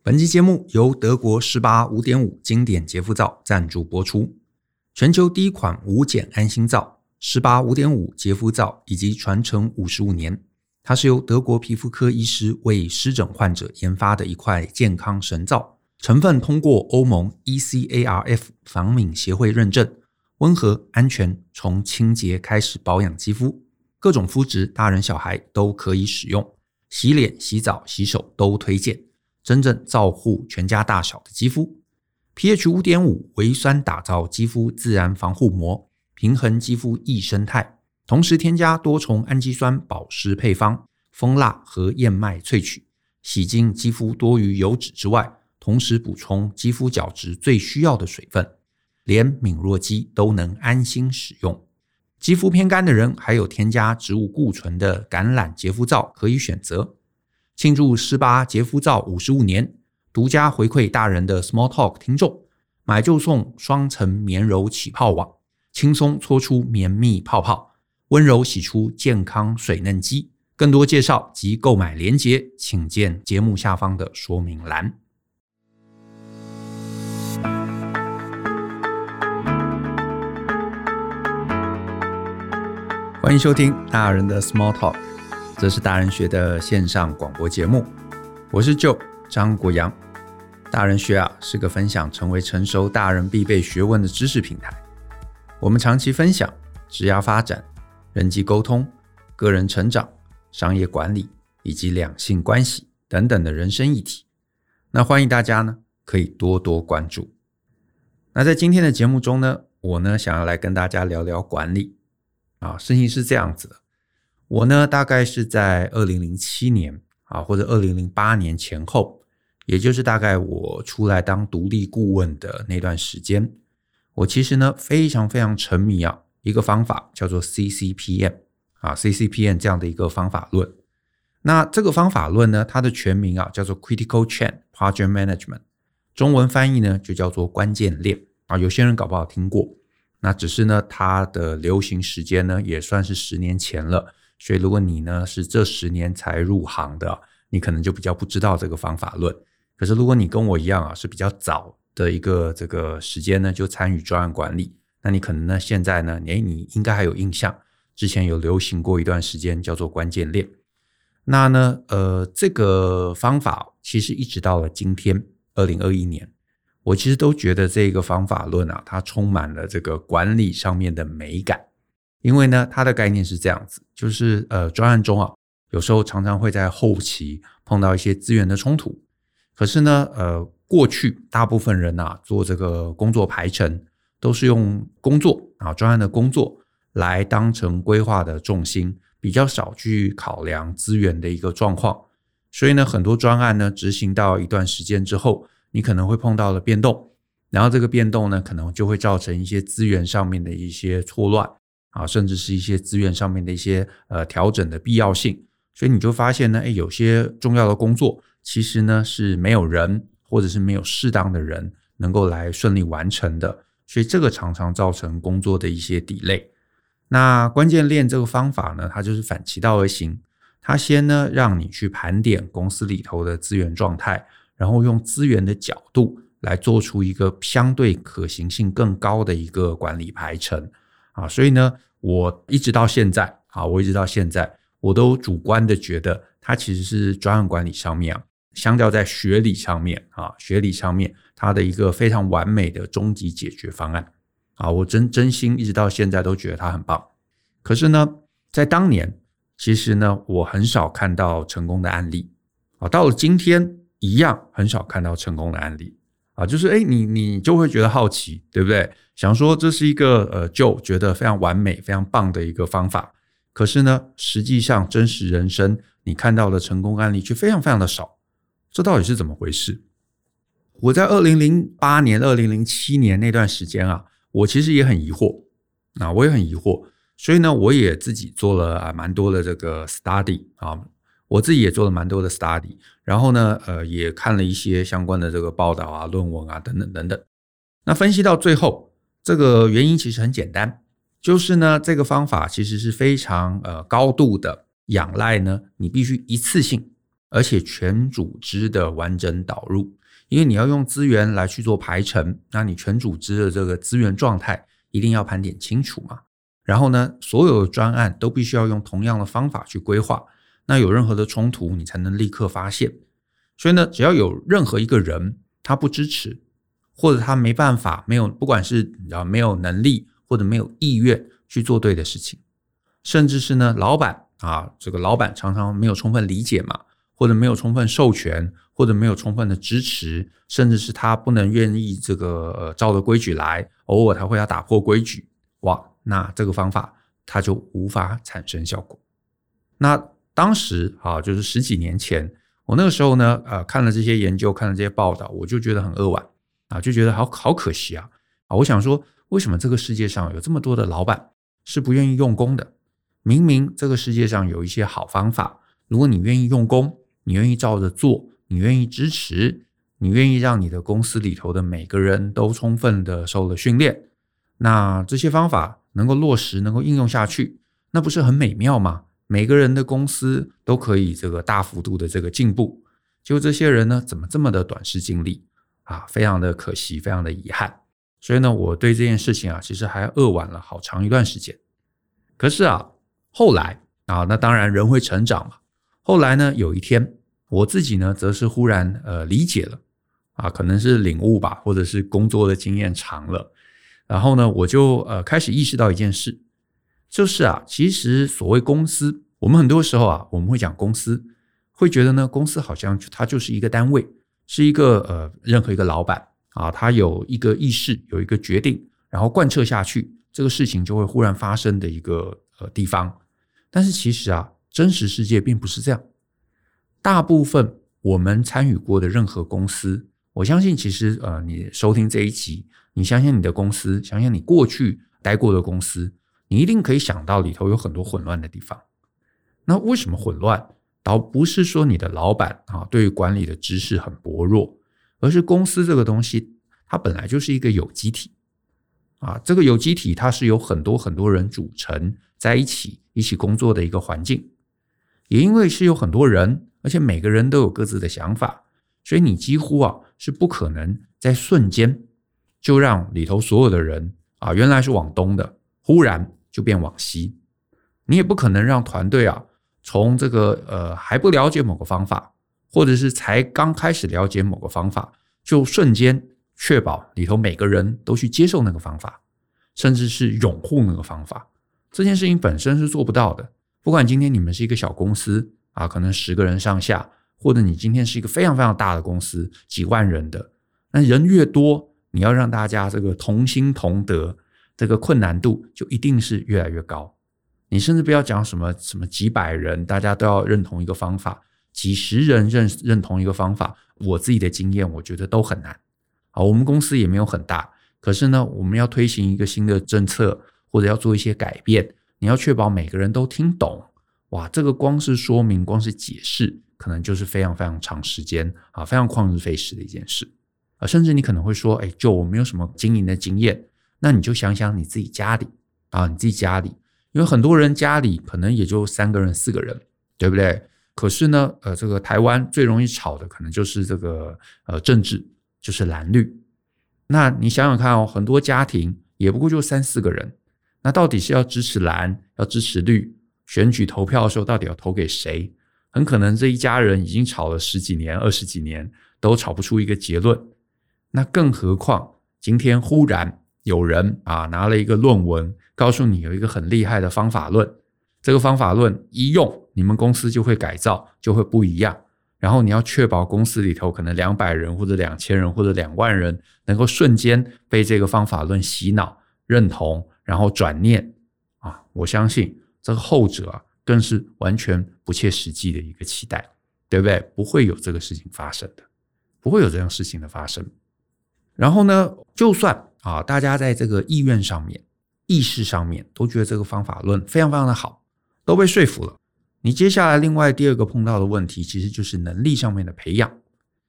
本期节目由德国十八五点五经典洁肤皂赞助播出。全球第一款无碱安心皂十八五点五洁肤皂以及传承五十五年，它是由德国皮肤科医师为湿疹患者研发的一块健康神皂，成分通过欧盟 ECARF 防敏协会认证，温和安全，从清洁开始保养肌肤，各种肤质大人小孩都可以使用，洗脸、洗澡、洗手都推荐。真正照护全家大小的肌肤，pH 五点五微酸打造肌肤自然防护膜，平衡肌肤液生态。同时添加多重氨基酸保湿配方，蜂蜡和燕麦萃取，洗净肌肤多余油脂之外，同时补充肌肤角质最需要的水分，连敏弱肌都能安心使用。肌肤偏干的人，还有添加植物固醇的橄榄洁肤皂可以选择。庆祝施巴洁肤皂五十五年，独家回馈大人的 Small Talk 听众，买就送双层绵柔起泡网，轻松搓出绵密泡泡，温柔洗出健康水嫩肌。更多介绍及购买链接，请见节目下方的说明栏。欢迎收听大人的 Small Talk。这是大人学的线上广播节目，我是 Joe 张国阳。大人学啊是个分享成为成熟大人必备学问的知识平台。我们长期分享职业发展、人际沟通、个人成长、商业管理以及两性关系等等的人生议题。那欢迎大家呢可以多多关注。那在今天的节目中呢，我呢想要来跟大家聊聊管理啊，事情是这样子的。我呢，大概是在二零零七年啊，或者二零零八年前后，也就是大概我出来当独立顾问的那段时间，我其实呢非常非常沉迷啊一个方法叫做 CCPM 啊 CCPM 这样的一个方法论。那这个方法论呢，它的全名啊叫做 Critical Chain Project Management，中文翻译呢就叫做关键链啊。有些人搞不好听过，那只是呢它的流行时间呢也算是十年前了。所以，如果你呢是这十年才入行的，你可能就比较不知道这个方法论。可是，如果你跟我一样啊，是比较早的一个这个时间呢，就参与专案管理，那你可能呢现在呢，诶，你应该还有印象，之前有流行过一段时间叫做关键链。那呢，呃，这个方法其实一直到了今天，二零二一年，我其实都觉得这个方法论啊，它充满了这个管理上面的美感。因为呢，它的概念是这样子，就是呃，专案中啊，有时候常常会在后期碰到一些资源的冲突。可是呢，呃，过去大部分人啊，做这个工作排程，都是用工作啊，专案的工作来当成规划的重心，比较少去考量资源的一个状况。所以呢，很多专案呢，执行到一段时间之后，你可能会碰到了变动，然后这个变动呢，可能就会造成一些资源上面的一些错乱。啊，甚至是一些资源上面的一些呃调整的必要性，所以你就发现呢，哎，有些重要的工作其实呢是没有人或者是没有适当的人能够来顺利完成的，所以这个常常造成工作的一些底累。那关键链这个方法呢，它就是反其道而行，它先呢让你去盘点公司里头的资源状态，然后用资源的角度来做出一个相对可行性更高的一个管理排程啊，所以呢。我一直到现在啊，我一直到现在，我都主观的觉得它其实是专案管理上面啊，相较在学理上面啊，学理上面它的一个非常完美的终极解决方案啊，我真真心一直到现在都觉得它很棒。可是呢，在当年，其实呢，我很少看到成功的案例啊，到了今天一样很少看到成功的案例。啊，就是诶，你你就会觉得好奇，对不对？想说这是一个呃，就觉得非常完美、非常棒的一个方法。可是呢，实际上真实人生你看到的成功案例却非常非常的少。这到底是怎么回事？我在二零零八年、二零零七年那段时间啊，我其实也很疑惑，啊，我也很疑惑，所以呢，我也自己做了啊蛮多的这个 study 啊。我自己也做了蛮多的 study，然后呢，呃，也看了一些相关的这个报道啊、论文啊等等等等。那分析到最后，这个原因其实很简单，就是呢，这个方法其实是非常呃高度的仰赖呢，你必须一次性而且全组织的完整导入。因为你要用资源来去做排程，那你全组织的这个资源状态一定要盘点清楚嘛。然后呢，所有的专案都必须要用同样的方法去规划。那有任何的冲突，你才能立刻发现。所以呢，只要有任何一个人他不支持，或者他没办法，没有，不管是啊没有能力或者没有意愿去做对的事情，甚至是呢，老板啊，这个老板常常没有充分理解嘛。或者没有充分授权，或者没有充分的支持，甚至是他不能愿意这个照着规矩来，偶尔他会要打破规矩，哇，那这个方法他就无法产生效果。那当时啊，就是十几年前，我那个时候呢，呃，看了这些研究，看了这些报道，我就觉得很扼腕啊，就觉得好好可惜啊啊！我想说，为什么这个世界上有这么多的老板是不愿意用功的？明明这个世界上有一些好方法，如果你愿意用功。你愿意照着做，你愿意支持，你愿意让你的公司里头的每个人都充分的受了训练，那这些方法能够落实，能够应用下去，那不是很美妙吗？每个人的公司都可以这个大幅度的这个进步，就这些人呢，怎么这么的短视近利啊？非常的可惜，非常的遗憾。所以呢，我对这件事情啊，其实还扼腕了好长一段时间。可是啊，后来啊，那当然人会成长嘛。后来呢，有一天。我自己呢，则是忽然呃理解了啊，可能是领悟吧，或者是工作的经验长了，然后呢，我就呃开始意识到一件事，就是啊，其实所谓公司，我们很多时候啊，我们会讲公司，会觉得呢，公司好像它就是一个单位，是一个呃任何一个老板啊，他有一个意识，有一个决定，然后贯彻下去，这个事情就会忽然发生的一个呃地方。但是其实啊，真实世界并不是这样。大部分我们参与过的任何公司，我相信其实呃，你收听这一集，你想想你的公司，想想你过去待过的公司，你一定可以想到里头有很多混乱的地方。那为什么混乱？倒不是说你的老板啊对于管理的知识很薄弱，而是公司这个东西它本来就是一个有机体啊，这个有机体它是由很多很多人组成在一起一起工作的一个环境，也因为是有很多人。而且每个人都有各自的想法，所以你几乎啊是不可能在瞬间就让里头所有的人啊原来是往东的，忽然就变往西。你也不可能让团队啊从这个呃还不了解某个方法，或者是才刚开始了解某个方法，就瞬间确保里头每个人都去接受那个方法，甚至是拥护那个方法。这件事情本身是做不到的。不管今天你们是一个小公司。啊，可能十个人上下，或者你今天是一个非常非常大的公司，几万人的，那人越多，你要让大家这个同心同德，这个困难度就一定是越来越高。你甚至不要讲什么什么几百人，大家都要认同一个方法，几十人认认同一个方法，我自己的经验，我觉得都很难。啊，我们公司也没有很大，可是呢，我们要推行一个新的政策，或者要做一些改变，你要确保每个人都听懂。哇，这个光是说明，光是解释，可能就是非常非常长时间啊，非常旷日费时的一件事啊。甚至你可能会说，哎，就我没有什么经营的经验，那你就想想你自己家里啊，你自己家里，因为很多人家里可能也就三个人、四个人，对不对？可是呢，呃，这个台湾最容易吵的，可能就是这个呃政治，就是蓝绿。那你想想看哦，很多家庭也不过就三四个人，那到底是要支持蓝，要支持绿？选举投票的时候，到底要投给谁？很可能这一家人已经吵了十几年、二十几年，都吵不出一个结论。那更何况今天忽然有人啊拿了一个论文，告诉你有一个很厉害的方法论，这个方法论一用，你们公司就会改造，就会不一样。然后你要确保公司里头可能两百人或者两千人或者两万人能够瞬间被这个方法论洗脑、认同，然后转念啊，我相信。这个后者啊，更是完全不切实际的一个期待，对不对？不会有这个事情发生的，不会有这样事情的发生。然后呢，就算啊，大家在这个意愿上面、意识上面都觉得这个方法论非常非常的好，都被说服了。你接下来另外第二个碰到的问题，其实就是能力上面的培养。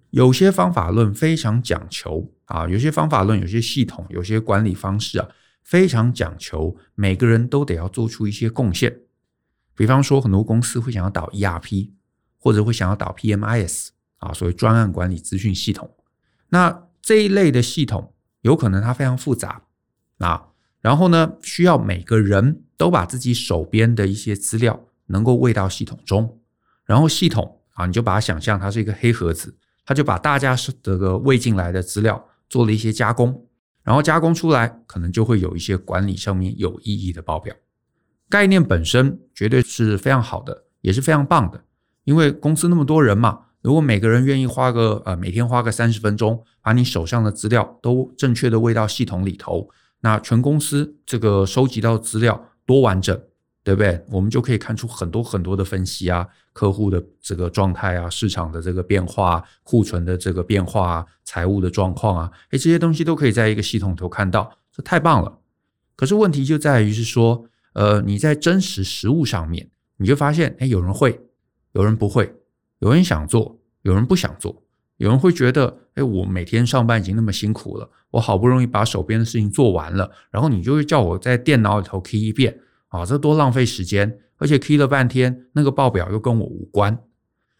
有些方法论非常讲求啊，有些方法论、有些系统、有些管理方式啊。非常讲求，每个人都得要做出一些贡献。比方说，很多公司会想要导 ERP，或者会想要导 PMIS 啊，所谓专案管理资讯系统。那这一类的系统有可能它非常复杂啊，然后呢，需要每个人都把自己手边的一些资料能够喂到系统中，然后系统啊，你就把它想象它是一个黑盒子，它就把大家是这个喂进来的资料做了一些加工，然后加工出来可能就会有一些管理上面有意义的报表。概念本身绝对是非常好的，也是非常棒的，因为公司那么多人嘛。如果每个人愿意花个呃每天花个三十分钟，把你手上的资料都正确的喂到系统里头，那全公司这个收集到资料多完整，对不对？我们就可以看出很多很多的分析啊，客户的这个状态啊，市场的这个变化，库存的这个变化啊，财务的状况啊，诶，这些东西都可以在一个系统头看到，这太棒了。可是问题就在于是说，呃，你在真实实物上面，你就发现，诶，有人会，有人不会。有人想做，有人不想做，有人会觉得，哎，我每天上班已经那么辛苦了，我好不容易把手边的事情做完了，然后你就会叫我在电脑里头 key 一遍，啊，这多浪费时间，而且 key 了半天，那个报表又跟我无关，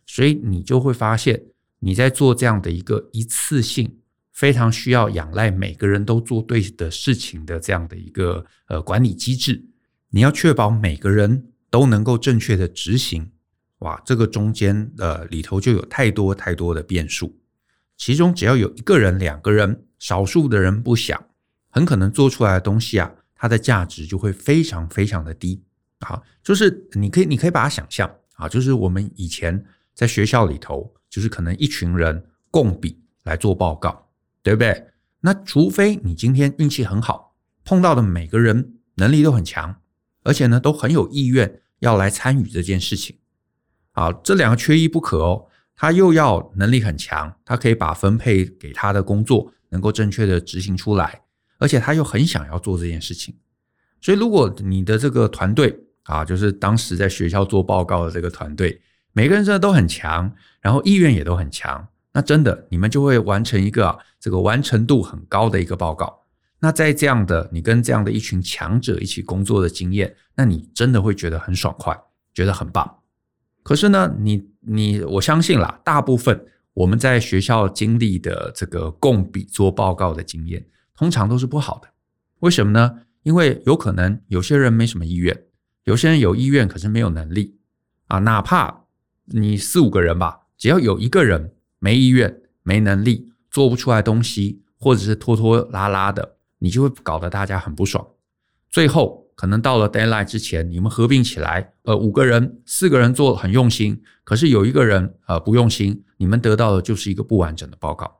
所以你就会发现，你在做这样的一个一次性、非常需要仰赖每个人都做对的事情的这样的一个呃管理机制，你要确保每个人都能够正确的执行。哇，这个中间呃里头就有太多太多的变数，其中只要有一个人、两个人、少数的人不想，很可能做出来的东西啊，它的价值就会非常非常的低啊。就是你可以你可以把它想象啊，就是我们以前在学校里头，就是可能一群人共笔来做报告，对不对？那除非你今天运气很好，碰到的每个人能力都很强，而且呢都很有意愿要来参与这件事情。啊，这两个缺一不可哦。他又要能力很强，他可以把分配给他的工作能够正确的执行出来，而且他又很想要做这件事情。所以，如果你的这个团队啊，就是当时在学校做报告的这个团队，每个人真的都很强，然后意愿也都很强，那真的你们就会完成一个，这个完成度很高的一个报告。那在这样的你跟这样的一群强者一起工作的经验，那你真的会觉得很爽快，觉得很棒。可是呢，你你我相信啦，大部分我们在学校经历的这个共笔做报告的经验，通常都是不好的。为什么呢？因为有可能有些人没什么意愿，有些人有意愿，可是没有能力啊。哪怕你四五个人吧，只要有一个人没意愿、没能力，做不出来东西，或者是拖拖拉拉的，你就会搞得大家很不爽。最后。可能到了 deadline 之前，你们合并起来，呃，五个人、四个人做很用心，可是有一个人呃不用心，你们得到的就是一个不完整的报告。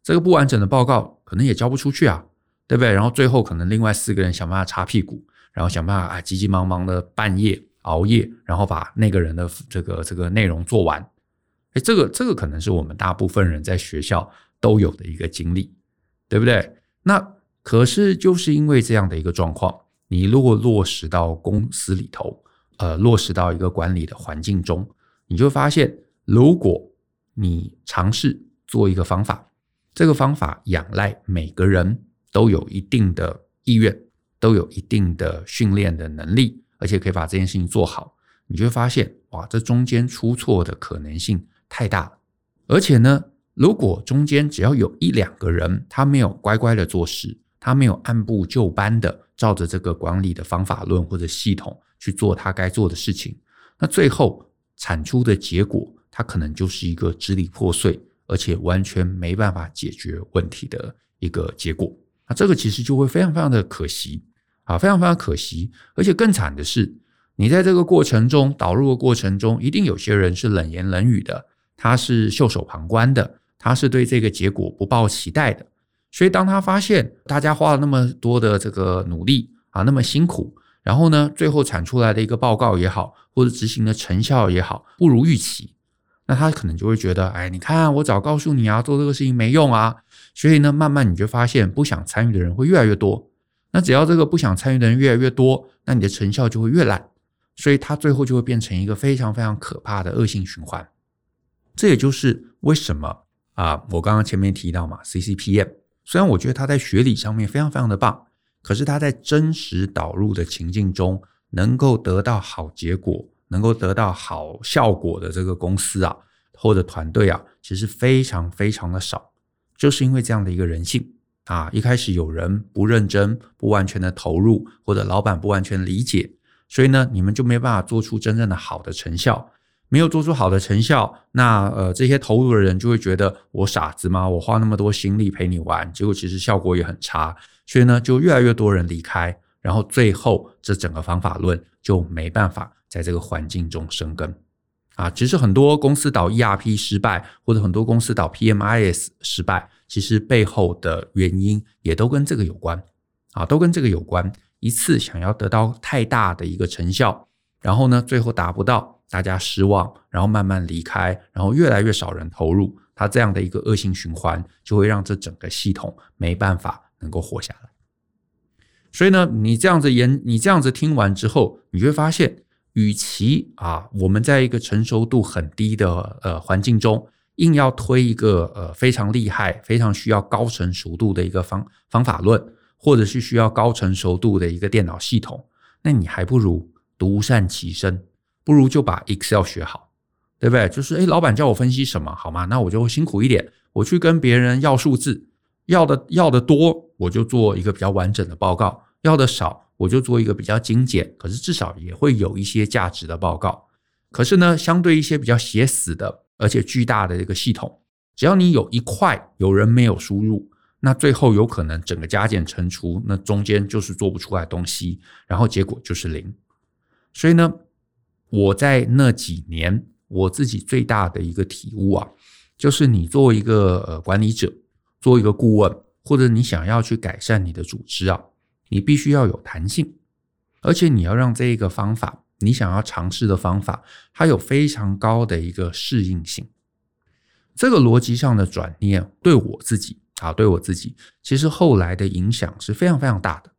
这个不完整的报告可能也交不出去啊，对不对？然后最后可能另外四个人想办法擦屁股，然后想办法啊急急忙忙的半夜熬夜，然后把那个人的这个这个内容做完。诶，这个这个可能是我们大部分人在学校都有的一个经历，对不对？那可是就是因为这样的一个状况。你如果落实到公司里头，呃，落实到一个管理的环境中，你就发现，如果你尝试做一个方法，这个方法仰赖每个人都有一定的意愿，都有一定的训练的能力，而且可以把这件事情做好，你就会发现，哇，这中间出错的可能性太大了。而且呢，如果中间只要有一两个人，他没有乖乖的做事，他没有按部就班的。照着这个管理的方法论或者系统去做他该做的事情，那最后产出的结果，它可能就是一个支离破碎，而且完全没办法解决问题的一个结果。那这个其实就会非常非常的可惜啊，非常非常可惜。而且更惨的是，你在这个过程中导入的过程中，一定有些人是冷言冷语的，他是袖手旁观的，他是对这个结果不抱期待的。所以，当他发现大家花了那么多的这个努力啊，那么辛苦，然后呢，最后产出来的一个报告也好，或者执行的成效也好，不如预期，那他可能就会觉得，哎，你看我早告诉你啊，做这个事情没用啊。所以呢，慢慢你就发现，不想参与的人会越来越多。那只要这个不想参与的人越来越多，那你的成效就会越烂。所以，他最后就会变成一个非常非常可怕的恶性循环。这也就是为什么啊，我刚刚前面提到嘛，CCPM。虽然我觉得他在学理上面非常非常的棒，可是他在真实导入的情境中能够得到好结果，能够得到好效果的这个公司啊，或者团队啊，其实非常非常的少，就是因为这样的一个人性啊，一开始有人不认真、不完全的投入，或者老板不完全理解，所以呢，你们就没办法做出真正的好的成效。没有做出好的成效，那呃，这些投入的人就会觉得我傻子吗？我花那么多心力陪你玩，结果其实效果也很差，所以呢，就越来越多人离开，然后最后这整个方法论就没办法在这个环境中生根啊。其实很多公司导 ERP 失败，或者很多公司导 PMIS 失败，其实背后的原因也都跟这个有关啊，都跟这个有关。一次想要得到太大的一个成效，然后呢，最后达不到。大家失望，然后慢慢离开，然后越来越少人投入，它这样的一个恶性循环，就会让这整个系统没办法能够活下来。所以呢，你这样子研，你这样子听完之后，你会发现，与其啊，我们在一个成熟度很低的呃环境中，硬要推一个呃非常厉害、非常需要高成熟度的一个方方法论，或者是需要高成熟度的一个电脑系统，那你还不如独善其身。不如就把 Excel 学好，对不对？就是诶，老板叫我分析什么，好吗？那我就辛苦一点，我去跟别人要数字，要的要的多，我就做一个比较完整的报告；要的少，我就做一个比较精简，可是至少也会有一些价值的报告。可是呢，相对一些比较写死的，而且巨大的这个系统，只要你有一块有人没有输入，那最后有可能整个加减乘除，那中间就是做不出来东西，然后结果就是零。所以呢，我在那几年，我自己最大的一个体悟啊，就是你作为一个呃管理者，做一个顾问，或者你想要去改善你的组织啊，你必须要有弹性，而且你要让这一个方法，你想要尝试的方法，它有非常高的一个适应性。这个逻辑上的转念，对我自己啊，对我自己，其实后来的影响是非常非常大的。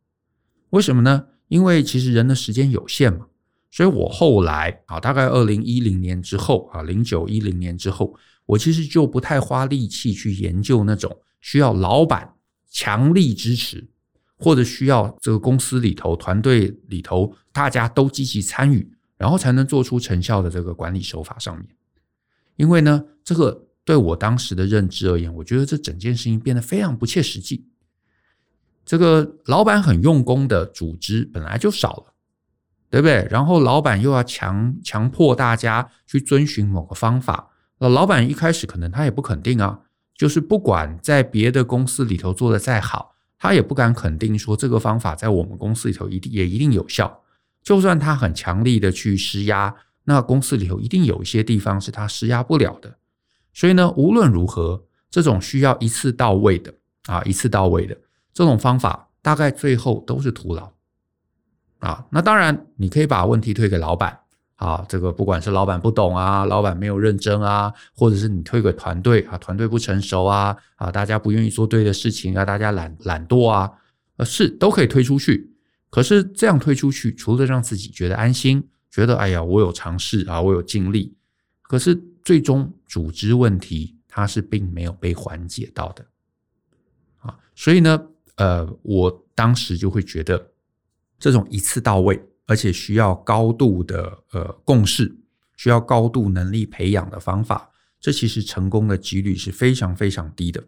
为什么呢？因为其实人的时间有限嘛。所以我后来啊，大概二零一零年之后啊，零九一零年之后，我其实就不太花力气去研究那种需要老板强力支持，或者需要这个公司里头团队里头大家都积极参与，然后才能做出成效的这个管理手法上面。因为呢，这个对我当时的认知而言，我觉得这整件事情变得非常不切实际。这个老板很用功的组织本来就少了。对不对？然后老板又要强强迫大家去遵循某个方法，那老板一开始可能他也不肯定啊，就是不管在别的公司里头做得再好，他也不敢肯定说这个方法在我们公司里头一定也一定有效。就算他很强力的去施压，那公司里头一定有一些地方是他施压不了的。所以呢，无论如何，这种需要一次到位的啊，一次到位的这种方法，大概最后都是徒劳。啊，那当然，你可以把问题推给老板啊。这个不管是老板不懂啊，老板没有认真啊，或者是你推给团队啊，团队不成熟啊，啊，大家不愿意做对的事情啊，大家懒懒惰啊，呃，是都可以推出去。可是这样推出去，除了让自己觉得安心，觉得哎呀，我有尝试啊，我有尽力，可是最终组织问题它是并没有被缓解到的啊。所以呢，呃，我当时就会觉得。这种一次到位，而且需要高度的呃共识，需要高度能力培养的方法，这其实成功的几率是非常非常低的。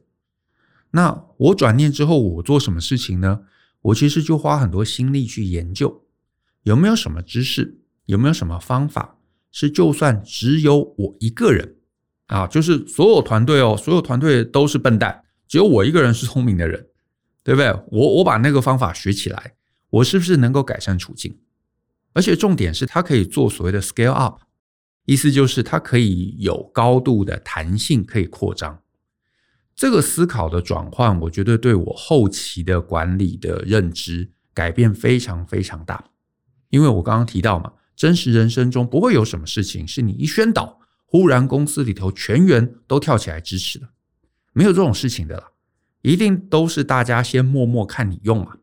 那我转念之后，我做什么事情呢？我其实就花很多心力去研究，有没有什么知识，有没有什么方法，是就算只有我一个人啊，就是所有团队哦，所有团队都是笨蛋，只有我一个人是聪明的人，对不对？我我把那个方法学起来。我是不是能够改善处境？而且重点是，它可以做所谓的 scale up，意思就是它可以有高度的弹性，可以扩张。这个思考的转换，我觉得对我后期的管理的认知改变非常非常大。因为我刚刚提到嘛，真实人生中不会有什么事情是你一宣导，忽然公司里头全员都跳起来支持的，没有这种事情的啦，一定都是大家先默默看你用嘛。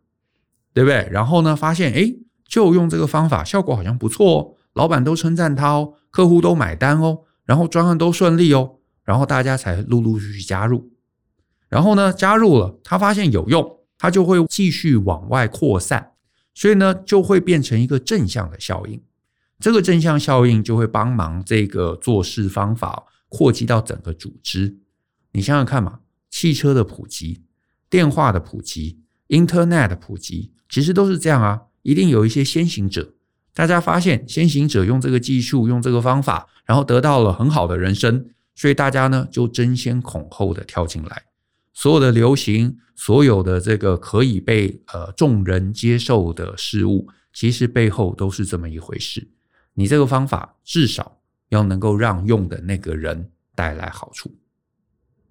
对不对？然后呢，发现诶，就用这个方法，效果好像不错哦，老板都称赞他哦，客户都买单哦，然后专案都顺利哦，然后大家才陆陆续续加入。然后呢，加入了，他发现有用，他就会继续往外扩散，所以呢，就会变成一个正向的效应。这个正向效应就会帮忙这个做事方法扩及到整个组织。你想想看嘛，汽车的普及、电话的普及、Internet 普及，其实都是这样啊，一定有一些先行者。大家发现先行者用这个技术、用这个方法，然后得到了很好的人生，所以大家呢就争先恐后的跳进来。所有的流行，所有的这个可以被呃众人接受的事物，其实背后都是这么一回事。你这个方法至少要能够让用的那个人带来好处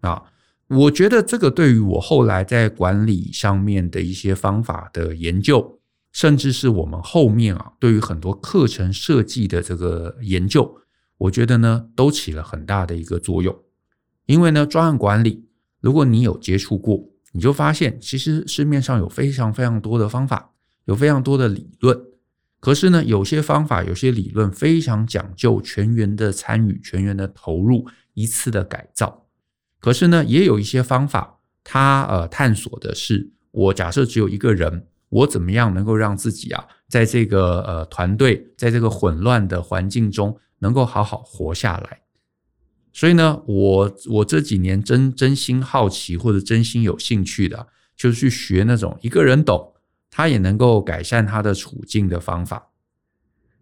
啊！我觉得这个对于我后来在管理上面的一些方法的研究。甚至是我们后面啊，对于很多课程设计的这个研究，我觉得呢，都起了很大的一个作用。因为呢，专案管理，如果你有接触过，你就发现，其实市面上有非常非常多的方法，有非常多的理论。可是呢，有些方法、有些理论非常讲究全员的参与、全员的投入、一次的改造。可是呢，也有一些方法，它呃探索的是，我假设只有一个人。我怎么样能够让自己啊，在这个呃团队，在这个混乱的环境中，能够好好活下来？所以呢，我我这几年真真心好奇或者真心有兴趣的，就是去学那种一个人懂，他也能够改善他的处境的方法。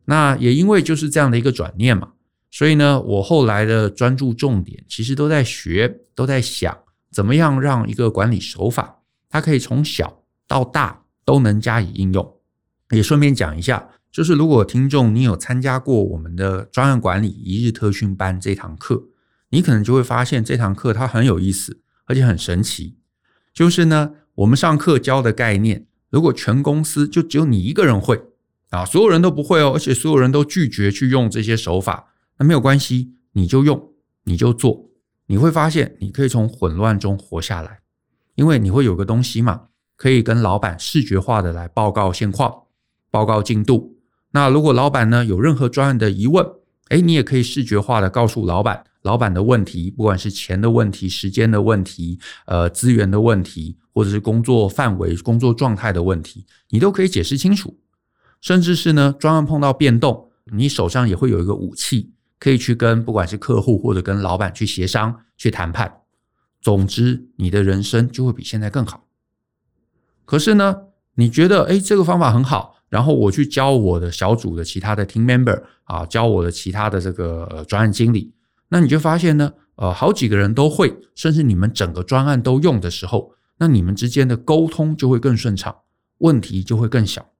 那也因为就是这样的一个转念嘛，所以呢，我后来的专注重点其实都在学，都在想怎么样让一个管理手法，它可以从小到大。都能加以应用。也顺便讲一下，就是如果听众你有参加过我们的专案管理一日特训班这堂课，你可能就会发现这堂课它很有意思，而且很神奇。就是呢，我们上课教的概念，如果全公司就只有你一个人会啊，所有人都不会哦，而且所有人都拒绝去用这些手法，那没有关系，你就用，你就做，你会发现你可以从混乱中活下来，因为你会有个东西嘛。可以跟老板视觉化的来报告现况、报告进度。那如果老板呢有任何专案的疑问，诶，你也可以视觉化的告诉老板，老板的问题，不管是钱的问题、时间的问题、呃资源的问题，或者是工作范围、工作状态的问题，你都可以解释清楚。甚至是呢，专案碰到变动，你手上也会有一个武器，可以去跟不管是客户或者跟老板去协商、去谈判。总之，你的人生就会比现在更好。可是呢，你觉得诶，这个方法很好，然后我去教我的小组的其他的 team member 啊，教我的其他的这个专案经理，那你就发现呢，呃，好几个人都会，甚至你们整个专案都用的时候，那你们之间的沟通就会更顺畅，问题就会更小。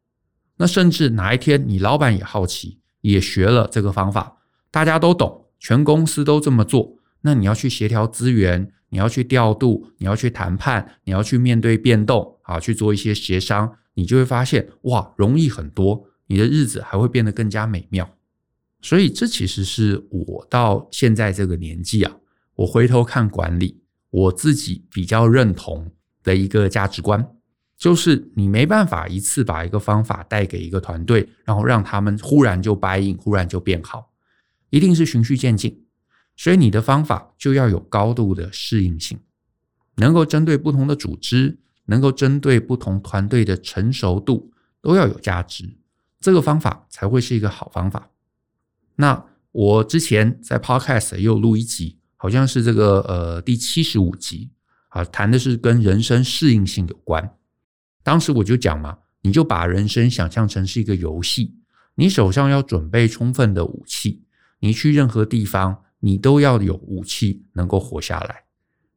那甚至哪一天你老板也好奇，也学了这个方法，大家都懂，全公司都这么做，那你要去协调资源。你要去调度，你要去谈判，你要去面对变动啊，去做一些协商，你就会发现哇，容易很多，你的日子还会变得更加美妙。所以这其实是我到现在这个年纪啊，我回头看管理，我自己比较认同的一个价值观，就是你没办法一次把一个方法带给一个团队，然后让他们忽然就 buy in，忽然就变好，一定是循序渐进。所以你的方法就要有高度的适应性，能够针对不同的组织，能够针对不同团队的成熟度，都要有价值，这个方法才会是一个好方法。那我之前在 Podcast 又录一集，好像是这个呃第七十五集啊，谈的是跟人生适应性有关。当时我就讲嘛，你就把人生想象成是一个游戏，你手上要准备充分的武器，你去任何地方。你都要有武器能够活下来，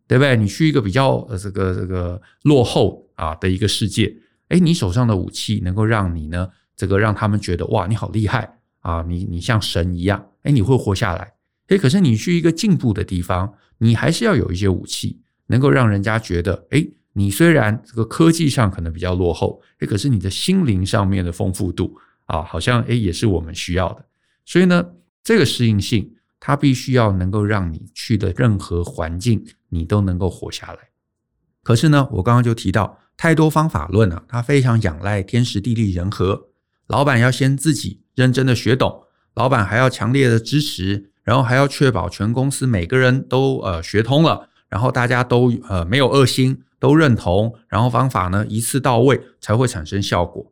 对不对？你去一个比较呃这个这个落后啊的一个世界，诶，你手上的武器能够让你呢这个让他们觉得哇你好厉害啊，你你像神一样，诶，你会活下来。诶，可是你去一个进步的地方，你还是要有一些武器，能够让人家觉得，诶，你虽然这个科技上可能比较落后，诶，可是你的心灵上面的丰富度啊，好像诶也是我们需要的。所以呢，这个适应性。它必须要能够让你去的任何环境，你都能够活下来。可是呢，我刚刚就提到，太多方法论啊，它非常仰赖天时地利人和。老板要先自己认真的学懂，老板还要强烈的支持，然后还要确保全公司每个人都呃学通了，然后大家都呃没有恶心，都认同，然后方法呢一次到位才会产生效果。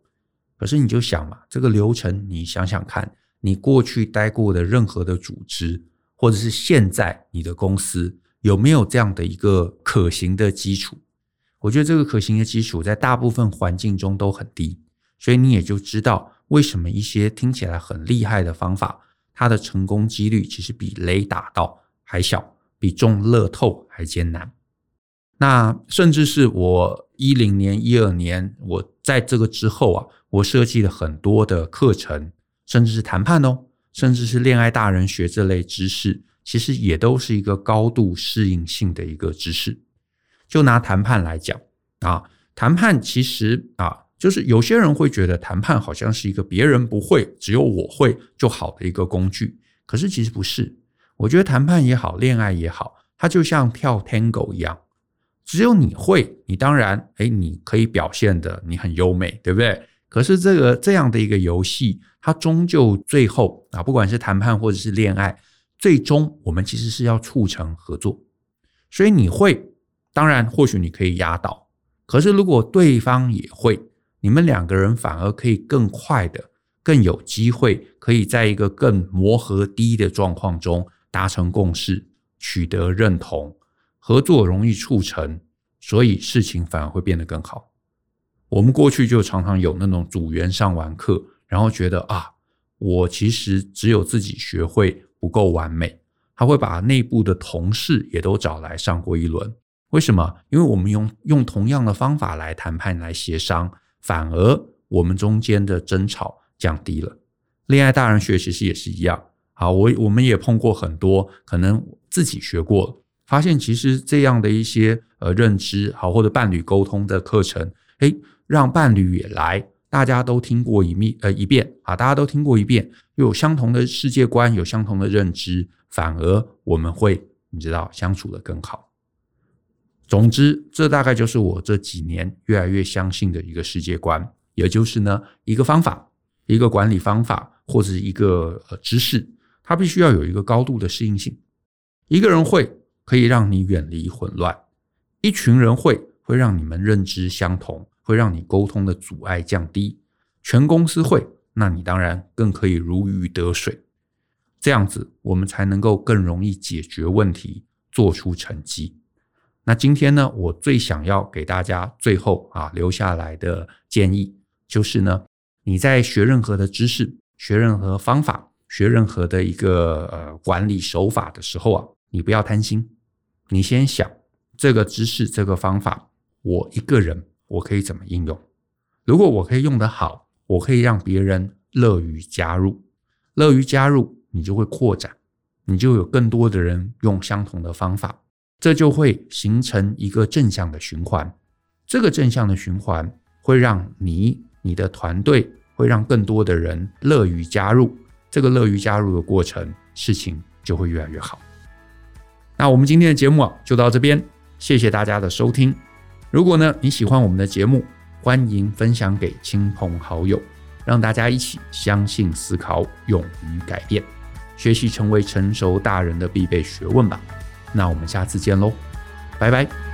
可是你就想嘛，这个流程你想想看。你过去待过的任何的组织，或者是现在你的公司有没有这样的一个可行的基础？我觉得这个可行的基础在大部分环境中都很低，所以你也就知道为什么一些听起来很厉害的方法，它的成功几率其实比雷打到还小，比中乐透还艰难。那甚至是我一零年、一二年，我在这个之后啊，我设计了很多的课程，甚至是谈判哦，甚至是恋爱大人学这类知识，其实也都是一个高度适应性的一个知识。就拿谈判来讲啊，谈判其实啊，就是有些人会觉得谈判好像是一个别人不会，只有我会就好的一个工具，可是其实不是。我觉得谈判也好，恋爱也好，它就像跳 Tango 一样。只有你会，你当然，诶，你可以表现的你很优美，对不对？可是这个这样的一个游戏，它终究最后啊，不管是谈判或者是恋爱，最终我们其实是要促成合作。所以你会，当然或许你可以压倒，可是如果对方也会，你们两个人反而可以更快的、更有机会，可以在一个更磨合低的状况中达成共识，取得认同。合作容易促成，所以事情反而会变得更好。我们过去就常常有那种组员上完课，然后觉得啊，我其实只有自己学会不够完美，他会把内部的同事也都找来上过一轮。为什么？因为我们用用同样的方法来谈判、来协商，反而我们中间的争吵降低了。恋爱大人学其实也是一样。好，我我们也碰过很多可能自己学过。发现其实这样的一些呃认知好，或者伴侣沟通的课程，诶，让伴侣也来，大家都听过一遍呃一遍啊，大家都听过一遍，又有相同的世界观，有相同的认知，反而我们会你知道相处得更好。总之，这大概就是我这几年越来越相信的一个世界观，也就是呢一个方法，一个管理方法或者一个呃知识，它必须要有一个高度的适应性，一个人会。可以让你远离混乱，一群人会会让你们认知相同，会让你沟通的阻碍降低。全公司会，那你当然更可以如鱼得水。这样子，我们才能够更容易解决问题，做出成绩。那今天呢，我最想要给大家最后啊留下来的建议，就是呢，你在学任何的知识、学任何方法、学任何的一个呃管理手法的时候啊，你不要贪心。你先想这个知识、这个方法，我一个人我可以怎么应用？如果我可以用得好，我可以让别人乐于加入，乐于加入，你就会扩展，你就有更多的人用相同的方法，这就会形成一个正向的循环。这个正向的循环会让你、你的团队会让更多的人乐于加入，这个乐于加入的过程，事情就会越来越好。那我们今天的节目啊，就到这边，谢谢大家的收听。如果呢，你喜欢我们的节目，欢迎分享给亲朋好友，让大家一起相信、思考、勇于改变，学习成为成熟大人的必备学问吧。那我们下次见喽，拜拜。